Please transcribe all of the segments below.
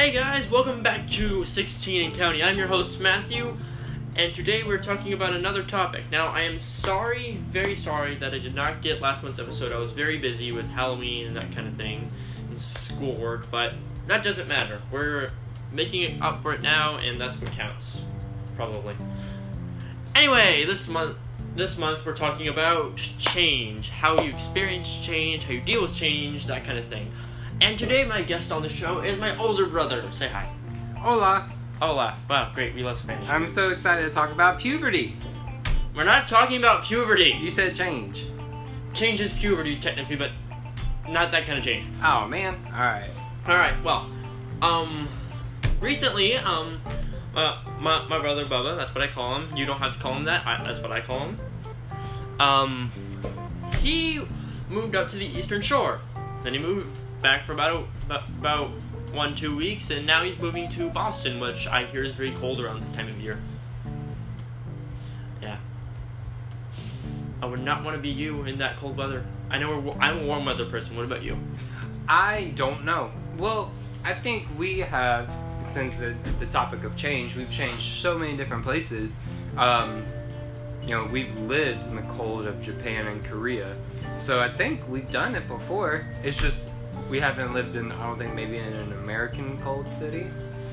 Hey guys, welcome back to 16 and Counting. I'm your host Matthew, and today we're talking about another topic. Now, I am sorry, very sorry that I did not get last month's episode. I was very busy with Halloween and that kind of thing, and schoolwork, but that doesn't matter. We're making it up for it now, and that's what counts, probably. Anyway, this month, this month we're talking about change, how you experience change, how you deal with change, that kind of thing. And today, my guest on the show is my older brother. Say hi. Hola. Hola. Wow, great. We love Spanish. I'm so excited to talk about puberty. We're not talking about puberty. You said change. Change is puberty, technically, but not that kind of change. Oh man. All right. All right. Well, um, recently, um, uh, my my brother Bubba. That's what I call him. You don't have to call him that. I, that's what I call him. Um, he moved up to the Eastern Shore. Then he moved back for about about, one two weeks, and now he's moving to Boston, which I hear is very cold around this time of year. Yeah. I would not want to be you in that cold weather. I know I'm a warm weather person. What about you? I don't know. Well, I think we have since the, the topic of change, we've changed so many different places. Um, you know, we've lived in the cold of Japan and Korea, so I think we've done it before. It's just we haven't lived in. I don't think maybe in an American cold city.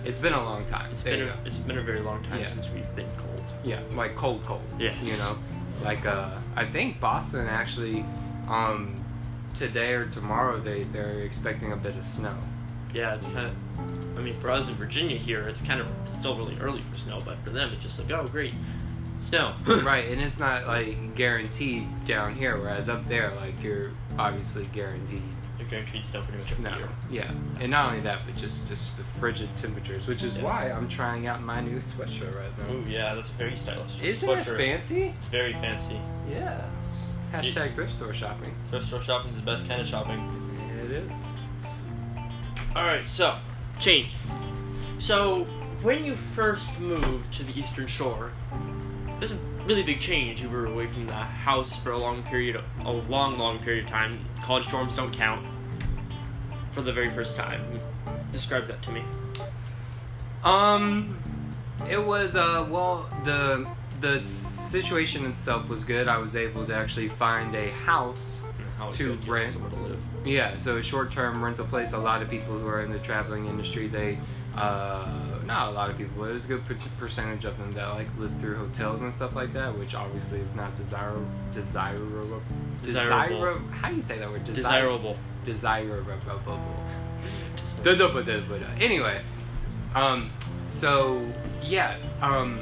It's been a long time. It's There been a, it's been a very long time Yeah. since we've been cold. Yeah, like cold, cold. Yeah, You know, like uh, I think Boston actually, um, today or tomorrow they they're expecting a bit of snow. Yeah, it's kind of. I mean, for us in Virginia here, it's kind of it's still really early for snow, but for them, it's just like, oh, great, snow. right, and it's not like guaranteed down here, whereas up there, like you're obviously guaranteed guaranteed snow pretty much every snow. year. Yeah, and not only that, but just just the frigid temperatures, which is Yeah. why I'm trying out my new sweatshirt right now. Ooh, yeah, that's very stylish. Isn't it fancy? It's very fancy. Yeah. Hashtag thrift store shopping. Thrift store shopping is the best kind of shopping. It is. All right, so change. So when you first moved to the Eastern Shore, was a really big change. You were away from the house for a long period, a long, long period of time. College dorms don't count. For the very first time, describe that to me. Um, it was uh well the the situation itself was good. I was able to actually find a house. To good, rent. somewhere to live. Yeah, so a short-term rental place. A lot of people who are in the traveling industry, they uh not a lot of people, but there's a good percentage of them that like live through hotels and stuff like that, which obviously is not desirable. Desirable. Desirable. How do you say that word? Desir- Desirable. Desirable. Da- da- ba- da- ba- Anyway, um, so yeah, um,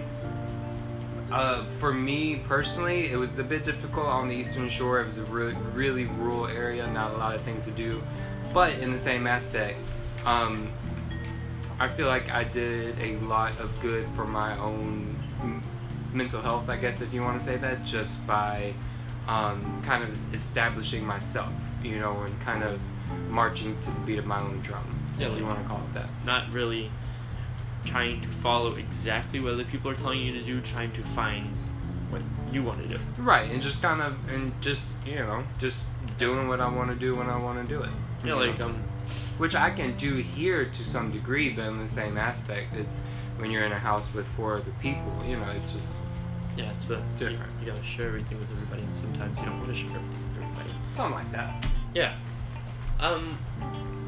uh, for me personally, it was a bit difficult on the Eastern Shore. It was a really, really rural area, not a lot of things to do. But in the same aspect, um, I feel like I did a lot of good for my own m- mental health, I guess, if you want to say that, just by um, kind of establishing myself, you know, and kind of marching to the beat of my own drum, Yeah, if you want to call it that. Not really trying to follow exactly what other people are telling you to do. Trying to find what you want to do. Right, and just kind of, and just, you know, just doing what I want to do when I want to do it. Yeah, like know? um, Which I can do here to some degree, but in the same aspect, it's when you're in a house with four other people, you know, it's just yeah, it's a Different. You, you gotta share everything with everybody, and sometimes you don't want to share everything with everybody. something like that. Yeah. Um,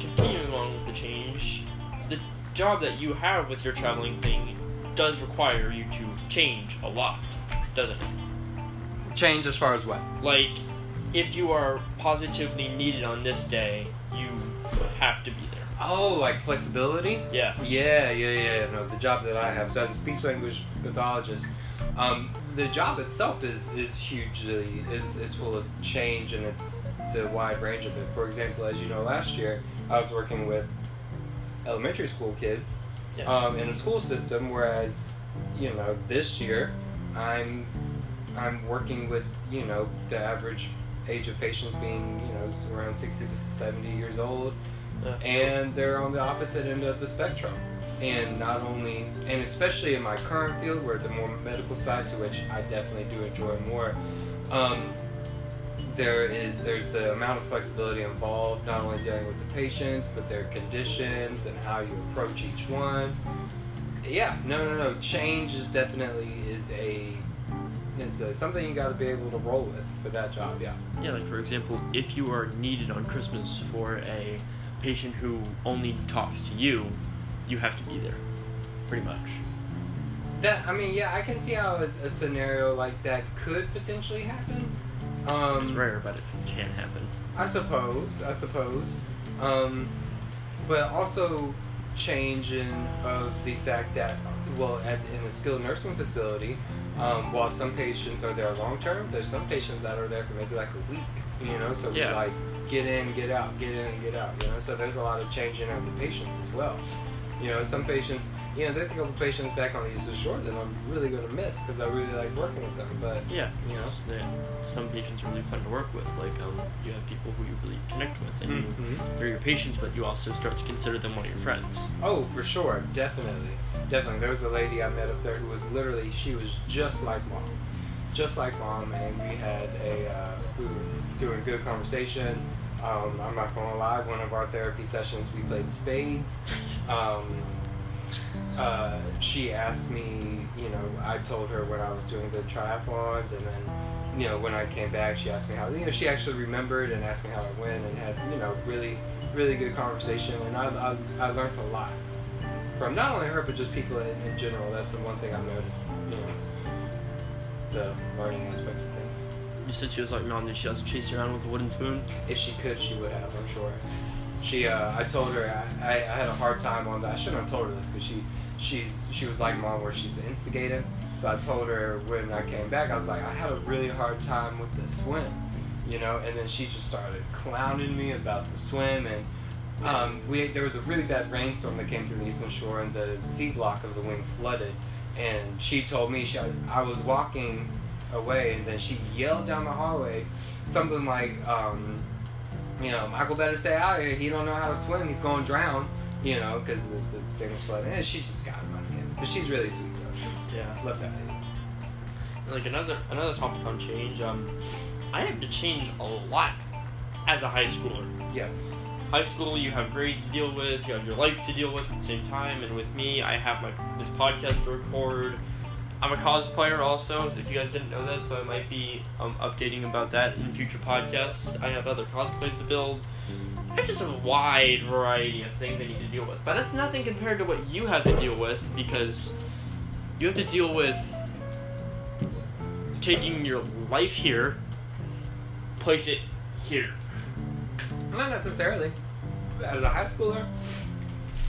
continuing on with the change, the job that you have with your traveling thing does require you to change a lot, doesn't it? Change as far as what? Like, if you are positively needed on this day, you have to be there. Oh, like flexibility? Yeah. Yeah, yeah, yeah. No, the job that I have. So as a speech language pathologist, um, the job itself is is hugely is is full of change and it's the wide range of it. For example, as you know, last year I was working with elementary school kids Yeah. um, in a school system, whereas you know this year I'm I'm working with you know the average age of patients being you know around sixty to seventy years old Uh, and they're on the opposite end of the spectrum. And not only, and especially in my current field, where the more medical side, to which I definitely do enjoy more, um, there is there's the amount of flexibility involved, not only dealing with the patients, but their conditions and how you approach each one. Yeah, no, no, no. Change is definitely is a is a, something you got to be able to roll with for that job. Yeah. Yeah, like for example, if you are needed on Christmas for a patient who only talks to you, you have to be there, pretty much. That I mean, yeah, I can see how a, a scenario like that could potentially happen. Um, it's rare, but it can happen. I suppose. I suppose. Um, but also changing of the fact that well, at, in a skilled nursing facility, um, while some patients are there long term, there's some patients that are there for maybe like a week. You know, so Yeah. we like get in, get out, get in, get out. You know, so there's a lot of changing of the patients as well. You know, some patients, you know, there's a couple patients back on the Eastern Shore that I'm really gonna miss because I really like working with them. But Yeah, You know? yeah, some patients are really fun to work with. Like, um, you have people who you really connect with, and Mhm. they're your patients, but you also start to consider them one of your friends. Oh, for sure, definitely, definitely. There was a lady I met up there who was literally she was just like mom, just like mom, and we had a uh, we were doing good conversation. Um, I'm not gonna lie, one of our therapy sessions we played spades. Um, uh, she asked me, you know, I told her when I was doing the triathlons, and then, you know, when I came back, she asked me how, you know, she actually remembered and asked me how it went, and had, you know, really, really good conversation, and I, I, I learned a lot from not only her but just people in, in general. That's the one thing I've noticed, you know, the learning aspect of things. You said she was like mom, did she also chase you around with a wooden spoon? If she could, she would have. I'm sure. She, uh, I told her I, I, had a hard time on that. I shouldn't have told her this because she, she's, she was like mom, where she's instigated. So I told her when I came back, I was like, I had a really hard time with the swim, you know. And then she just started clowning me about the swim, and um, we there was a really bad rainstorm that came through the eastern shore, and the sea block of the wing flooded. And she told me she, I was walking away, and then she yelled down the hallway something like, um, you know, Michael better stay out here. He don't know how to swim. He's going to drown. You know, because the, the thing was flooding. And she just got in my skin. But she's really sweet though. Yeah. Love that. Like another another topic on change. Um, I had to change a lot as a high schooler. Yes. high school you have grades to deal with you have your life to deal with at the same time and with me i have my this podcast to record i'm a cosplayer also so if you guys didn't know that so i might be um, updating about that in future podcasts. I have other cosplays to build. There's just a wide variety of things i need to deal with but that's nothing compared to what you have to deal with because you have to deal with taking your life here place it here. Not necessarily. As a high schooler,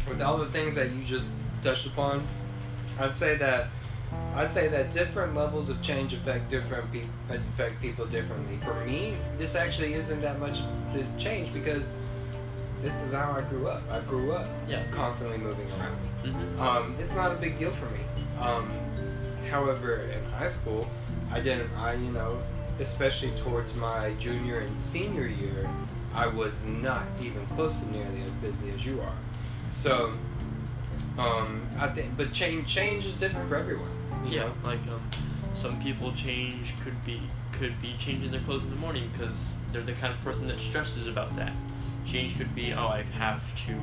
with all the things that you just touched upon, I'd say that I'd say that different levels of change affect different people affect people differently. For me, this actually isn't that much to change because this is how I grew up. I grew up Yeah. constantly moving around. mm-hmm. Um, it's not a big deal for me. Um, however, in high school, I didn't. I you know, especially towards my junior and senior year, I was not even close to nearly as busy as you are. So, um, I think, but change change is different for everyone. You Yeah, know? like um, some people change could be could be changing their clothes in the morning because they're the kind of person that stresses about that. Change could be oh I have to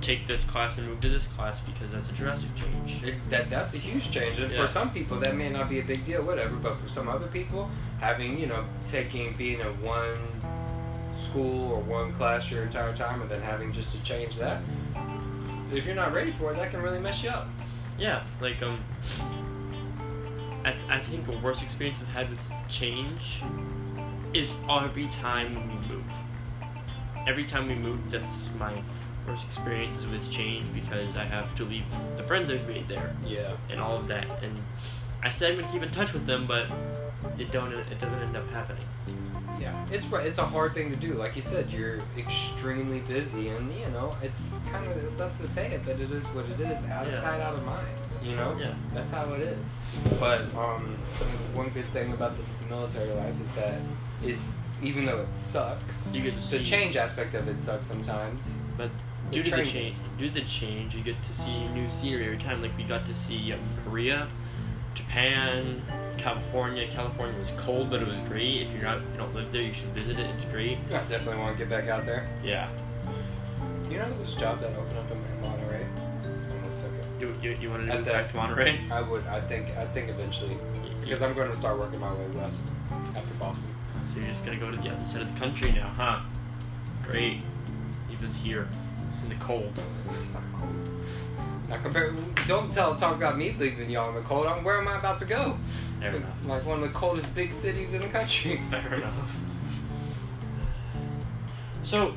take this class and move to this class because that's a drastic change. It's, that that's a huge change, and Yeah. for some people that may not be a big deal, whatever. But for some other people, having you know taking being in one school or one class your entire time, and then having just to change that, if you're not ready for it, that can really mess you up. Yeah, like um, I I think a worst experience I've had with change is every time we move. Every time we move, that's my worst experiences with change because I have to leave the friends I've made there. Yeah. and all of that. And I said I'm gonna keep in touch with them, but it don't. It doesn't end up happening. Yeah, it's. It's a hard thing to do. Like you said, you're extremely busy, and you know, it's kind of it sucks to say it, but it is what it is. Out of Yeah. sight, out of mind. You know. Yeah. That's how it is. But um, one good thing about the military life is that it, even though it sucks, You get to the change aspect of it sucks sometimes. But It due to the change, us. due to the change, you get to see new scenery every time. Like we got to see um, Korea, Japan, California. California was cold, but it was great. If you're not, you don't live there, you should visit it. It's great. I definitely want to get back out there. Yeah. You know, a job that opened up in Monterey. Almost took it. You you, you want to At move back to Monterey? I would. I think. I think eventually, because I'm going to start working my way west after Boston. So you're just gonna go to the other side of the country now, huh? Great. Us here in the cold. It's not cold. Now compare. Don't tell. Talk about me leaving y'all in the cold. I'm, where am I about to go? Fair enough. Like one of the coldest big cities in the country. Fair enough. So,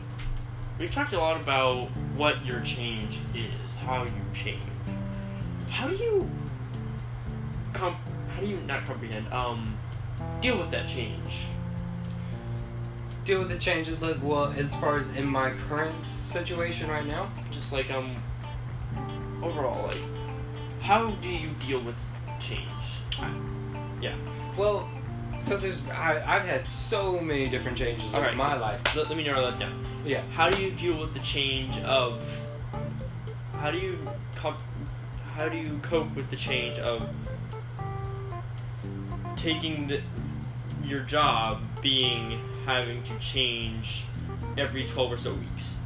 we've talked a lot about what your change is, how you change. How do you com- how do you not comprehend um deal with that change? Deal with the changes. Like, well, as far as in my current situation right now, Just like um overall like how do you deal with change? I- yeah. well, so there's I, I've had so many different changes in Alright, my so life. Let, let me narrow that down. Yeah. How do you deal with the change of how do you how do you cope with the change of taking the your job being having to change every 12 or so weeks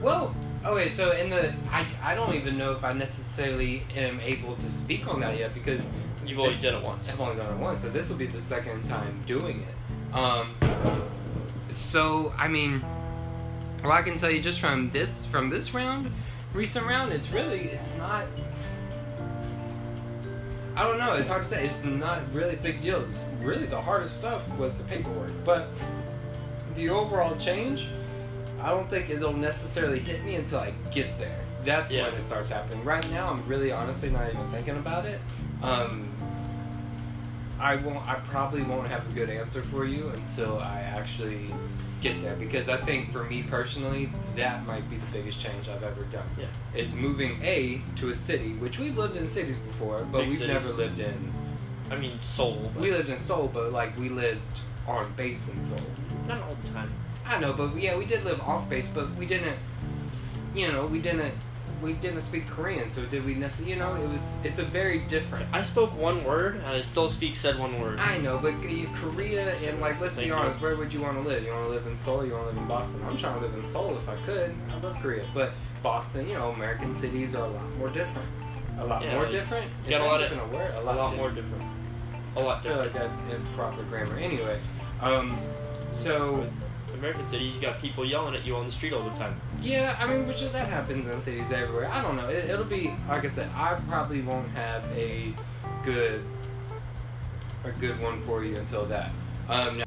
Well, okay, so in the I, I don't even know if I necessarily am able to speak on that yet because you've only done it once I've only done it once, so this will be the second time doing it. Um, so I mean, well, I can tell you just from this from this round, recent round, it's really it's not. I don't know. It's hard to say. It's not really a big deal. It's really the hardest stuff was the paperwork, but the overall change, I don't think it'll necessarily hit me until I get there. That's Yeah. when it starts happening. Right now, I'm really honestly not even thinking about it. Um, I won't. I probably won't have a good answer for you until I actually get there because I think for me personally, that might be the biggest change I've ever done. Yeah. Is moving a to a city, which we've lived in cities before, but Big we've cities. never lived in. i mean but We lived in Seoul, but like we lived on base in Seoul. not all the time I know, but yeah, we did live off base, but we didn't. You know, we didn't. We didn't speak Korean, so did we necessarily? You know, it was. It's a very different. i spoke one word and i still speak said one word I know, but Korea and like, let's Thank be you. honest, where would you want to live? You want to live in Seoul? You want to live in Boston? I'm trying to live in Seoul if I could. I love Korea, but Boston, you know, American cities are a lot more different. A lot Yeah, more different. Got a lot of- a word? A a lot, lot different. more different a lot I feel like that's improper grammar. Anyway, um, so with american cities you got people yelling at you on the street all the time Yeah, I mean, which that happens in cities everywhere. I don't know. It, it'll be like I said. I probably won't have a good a good one for you until that. Um,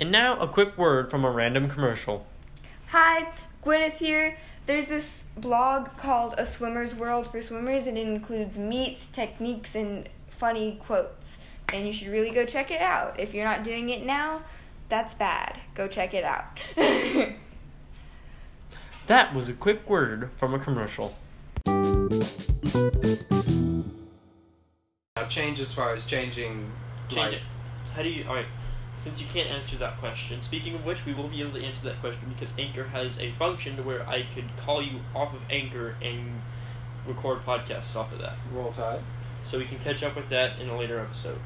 and now a quick word from a random commercial Hi, Gwyneth here. There's this blog called A Swimmer's World for Swimmers, and it includes meets, techniques, and funny quotes. And you should really go check it out. If you're not doing it now, that's bad. Go check it out. That was a quick word from a commercial. now change as far as changing. Change like- it. How do you? All right. Since you can't answer that question, speaking of which, we will be able to answer that question because Anchor has a function to where I could call you off of Anchor and record podcasts off of that. Roll Tide. So we can catch up with that in a later episode.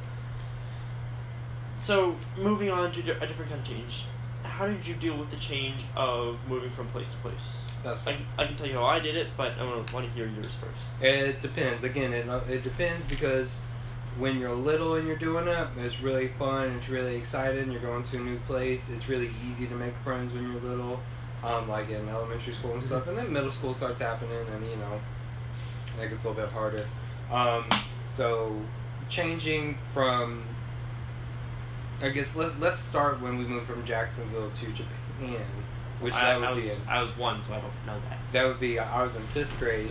So moving on to a different kind of change. How did you deal with the change of moving from place to place? That's I, I can tell you how I did it, but I want to hear yours first. It depends. Again, it, it depends because when you're little and you're doing it, it's really fun. It's really exciting. You're going to a new place. It's really easy to make friends when you're little, um, like in elementary school and stuff. And then middle school starts happening, and you know, it gets a little bit harder. Um, so changing from, I guess let's let's start when we moved from Jacksonville to Japan, which I, that would I was be. In, I was one, so I don't know that. that would be I was in fifth grade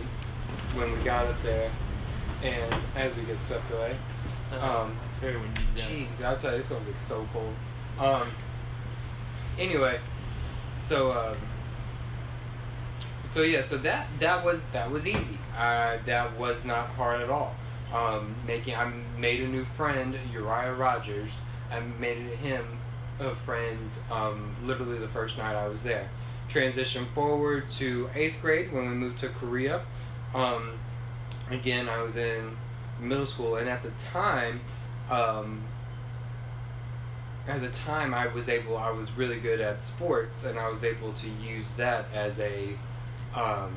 when we got up there, and as we get swept away. Um, it's very windy. Jeez, I'll tell you, it's gonna be so cold. Um. Anyway, so um. So yeah, so that that was that was easy. Uh, that was not hard at all. Um, making I made a new friend, Uriah Rogers. I made him a friend um, literally the first night I was there. Transition forward to eighth grade when we moved to Korea. Um, again, I was in middle school, and at the time, um, at the time I was able, I was really good at sports, and I was able to use that as a, um,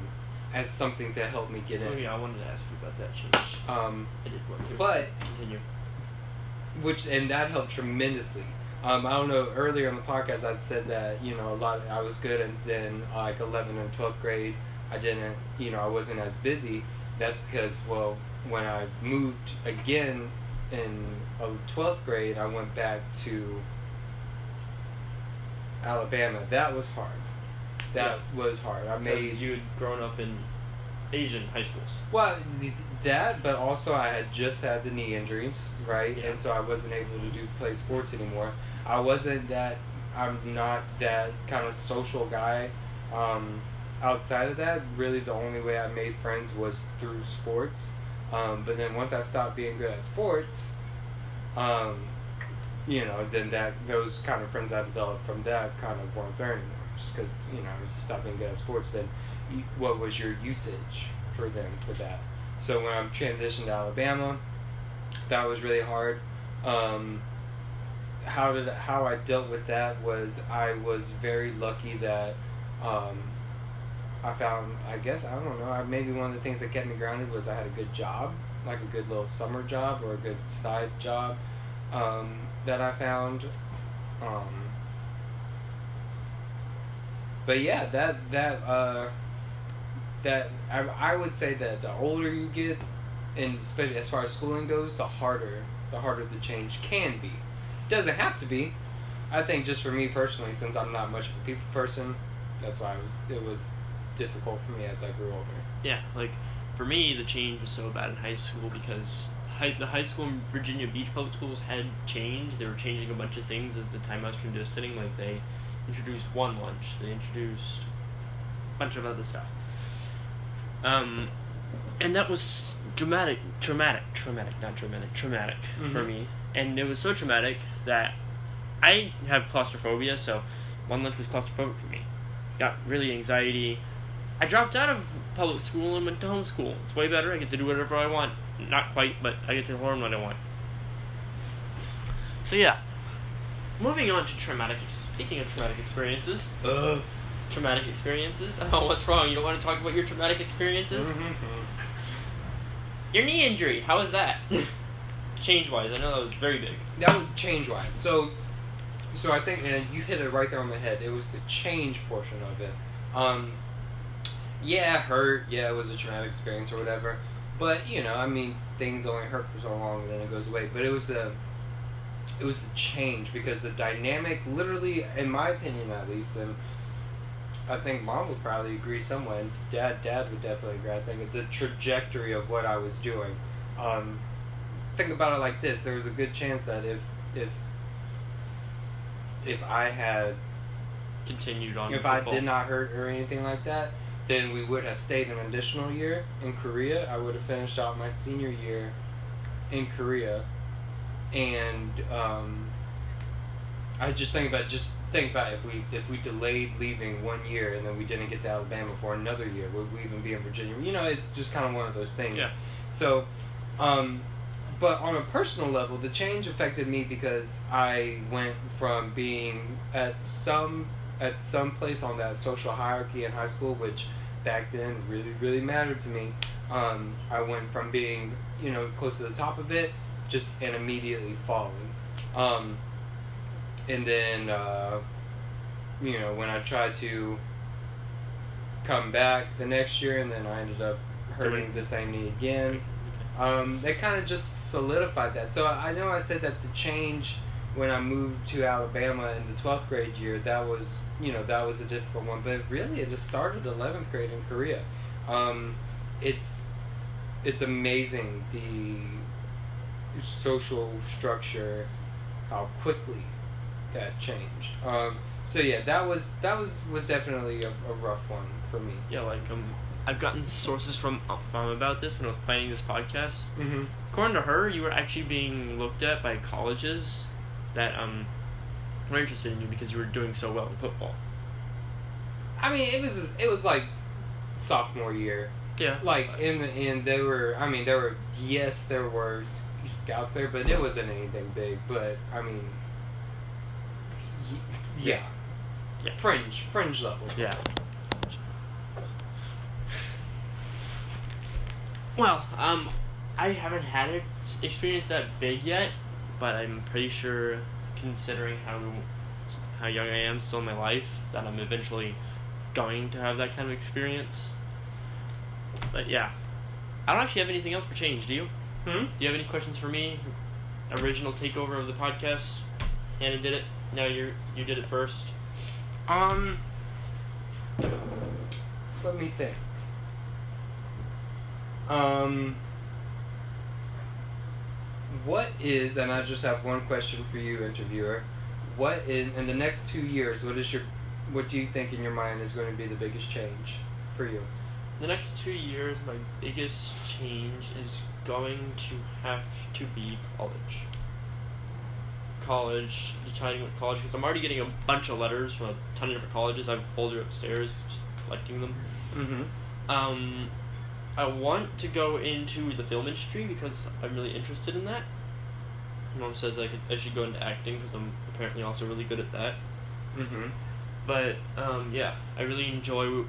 as something to help me get Oh in. yeah, I wanted to ask you about that change. Um, I did want to. but continue. which and that helped tremendously. Um, I don't know. Earlier in the podcast, I said that you know a lot. I was good, and then like eleventh and twelfth grade, I didn't. You know, I wasn't as busy. That's because well, when I moved again in uh, twelfth grade, I went back to Alabama. That was hard. That was hard. I made you had grown up in Asian high schools. Well, that, but also I had just had the knee injuries, right? Yeah. And so I wasn't able to do play sports anymore. I wasn't that. I'm not that kind of social guy. Um, outside of that, really, the only way I made friends was through sports. Um, but then once I stopped being good at sports, um, you know, then that those kind of friends I developed from that kind of weren't there anymore. Just because you know, you stop being good at sports, then what was your usage for them for that? So when I transitioned to Alabama, that was really hard. Um, how did how I dealt with that was I was very lucky that um, I found I guess I don't know maybe one of the things that kept me grounded was I had a good job like a good little summer job or a good side job um, that I found. Um, but yeah, that that uh, that I, I would say that the older you get, and especially as far as schooling goes, the harder the harder the change can be. Doesn't have to be. I think just for me personally, since I'm not much of a people person, that's why it was it was difficult for me as I grew older. Yeah, like for me, the change was so bad in high school because high, the high school in Virginia Beach public schools had changed. They were changing a bunch of things as the time I was transitioning. Like they introduced one lunch, they introduced a bunch of other stuff. Um, and that was dramatic, traumatic, traumatic, not dramatic, traumatic for Mhm. me. And it was so traumatic that I have claustrophobia, so one lunch was claustrophobic for me. Got really anxiety. I dropped out of public school and went to homeschool. It's way better. I get to do whatever I want. Not quite, but I get to learn what I want. So yeah. Moving on to traumatic. Speaking of traumatic experiences, Uh. traumatic experiences. Oh, what's wrong? You don't want to talk about your traumatic experiences? Your knee injury. How was that? Change wise, I know that was very big. That was change wise. So, so I think, and you hit it right there on the head. It was the change portion of it. Um, yeah, it hurt. Yeah, it was a traumatic experience or whatever. But you know, I mean, things only hurt for so long, and then it goes away. But it was a, it was a change because the dynamic, literally, in my opinion, at least, and I think mom would probably agree somewhere, And dad, dad would definitely agree. I think the trajectory of what I was doing. Um, think about it like this: there was a good chance that if if if I had Continued on. if. I did not hurt or anything like that, then we would have stayed an additional year in Korea. I would have finished out my senior year in Korea, and um, I just think about just think about if we if we delayed leaving one year and then we didn't get to Alabama for another year, would we even be in Virginia? You know, it's just kind of one of those things. Yeah. So, um, but on a personal level, the change affected me because I went from being at some at some place on that social hierarchy in high school, which back then really really mattered to me. Um, I went from being you know close to the top of it, just and immediately falling. Um, and then uh, you know when I tried to come back the next year, and then I ended up hurting the same knee again um, it kind of just solidified that. So I know I said that the change when I moved to Alabama in the twelfth grade year, that was you know that was a difficult one. But really, it just started eleventh grade in Korea. Um, it's it's amazing the social structure, how quickly that changed. Um, so yeah, that was that was was definitely a, a rough one for me. Yeah, like um, I've gotten sources from mom about this when I was planning this podcast. Mm-hmm. According to her, you were actually being looked at by colleges that um were interested in you because you were doing so well in football. I mean, it was it was like sophomore year. Yeah. Like in and there were I mean there were yes there were scouts there but it wasn't anything big but I mean y- yeah Yeah. fringe fringe level Yeah. Well, um, I haven't had an experience that big yet, but I'm pretty sure, considering how how young I am still in my life, that I'm eventually going to have that kind of experience. But yeah, I don't actually have anything else for change. Do you? hmm? Do you have any questions for me? Original takeover of the podcast. Hannah did it. Now you you did it first. um let me think um what is and I just have one question for you interviewer what in in the next two years what is your what do you think in your mind is going to be the biggest change for you The next two years, my biggest change is going to have to be college. College, deciding what college, because I'm already getting a bunch of letters from a ton of different colleges. I have a folder upstairs, just collecting them. mm-hmm Um, I want to go into the film industry because I'm really interested in that. Mom says I, could, I should go into acting because I'm apparently also really good at that. mm-hmm But um, yeah, I really enjoy.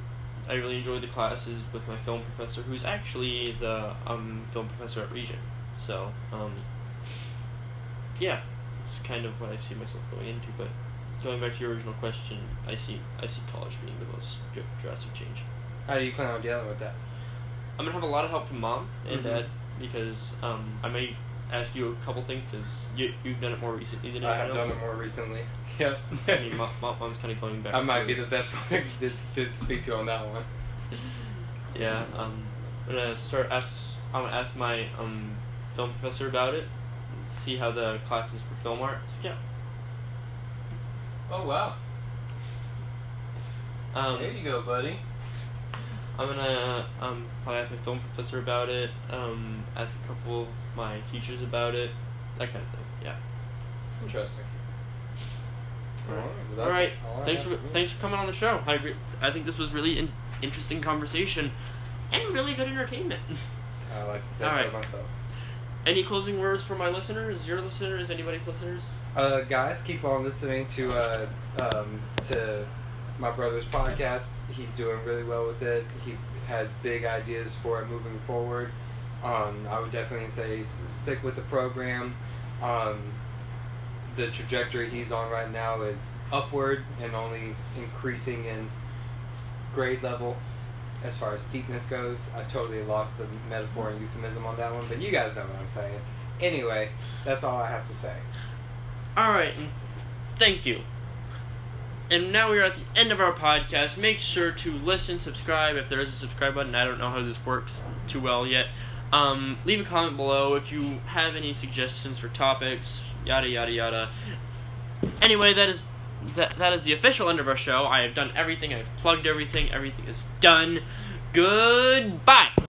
I really enjoy the classes with my film professor, who's actually the um, film professor at Regent. So um, yeah, it's kind of what I see myself going into. But going back to your original question, I see I see college being the most drastic change. How do you plan on dealing with that? I'm gonna have a lot of help from mom and Mhm. dad because um, I may ask you a couple things because you you've done it more recently than I have anyone done it more recently. Yep. I mean, mom, mom, mom's kind of going back. I might be the best one to, to speak to on that one. Yeah, um, I'm gonna start ask. I'm gonna ask my um film professor about it. and See how the classes for film art go. Oh wow! Um, there you go, buddy. I'm gonna um probably ask my film professor about it. Um, ask a couple of my teachers about it. That kind of thing. Yeah. Interesting. All right. Well, all right. all Thanks for thanks for coming on the show. I re- I think this was really an interesting conversation, and really good entertainment. I like to say All so right. myself. Any closing words for my listeners? Your listeners? Anybody's listeners? Uh, guys, keep on listening to uh, um, to my brother's podcast. He's doing really well with it. He has big ideas for it moving forward. Um, I would definitely say stick with the program. Um, the trajectory he's on right now is upward and only increasing in grade level as far as steepness goes. I totally lost the metaphor and euphemism on that one, but you guys know what I'm saying. Anyway, that's all I have to say. All right. Thank you. And now we're at the end of our podcast. Make sure to listen, subscribe if there is a subscribe button. I don't know how this works too well yet. Um, leave a comment below if you have any suggestions for topics. Yada yada yada. Anyway, that is that that is the official end of our show. I have done everything. I've plugged everything. Everything is done. Goodbye.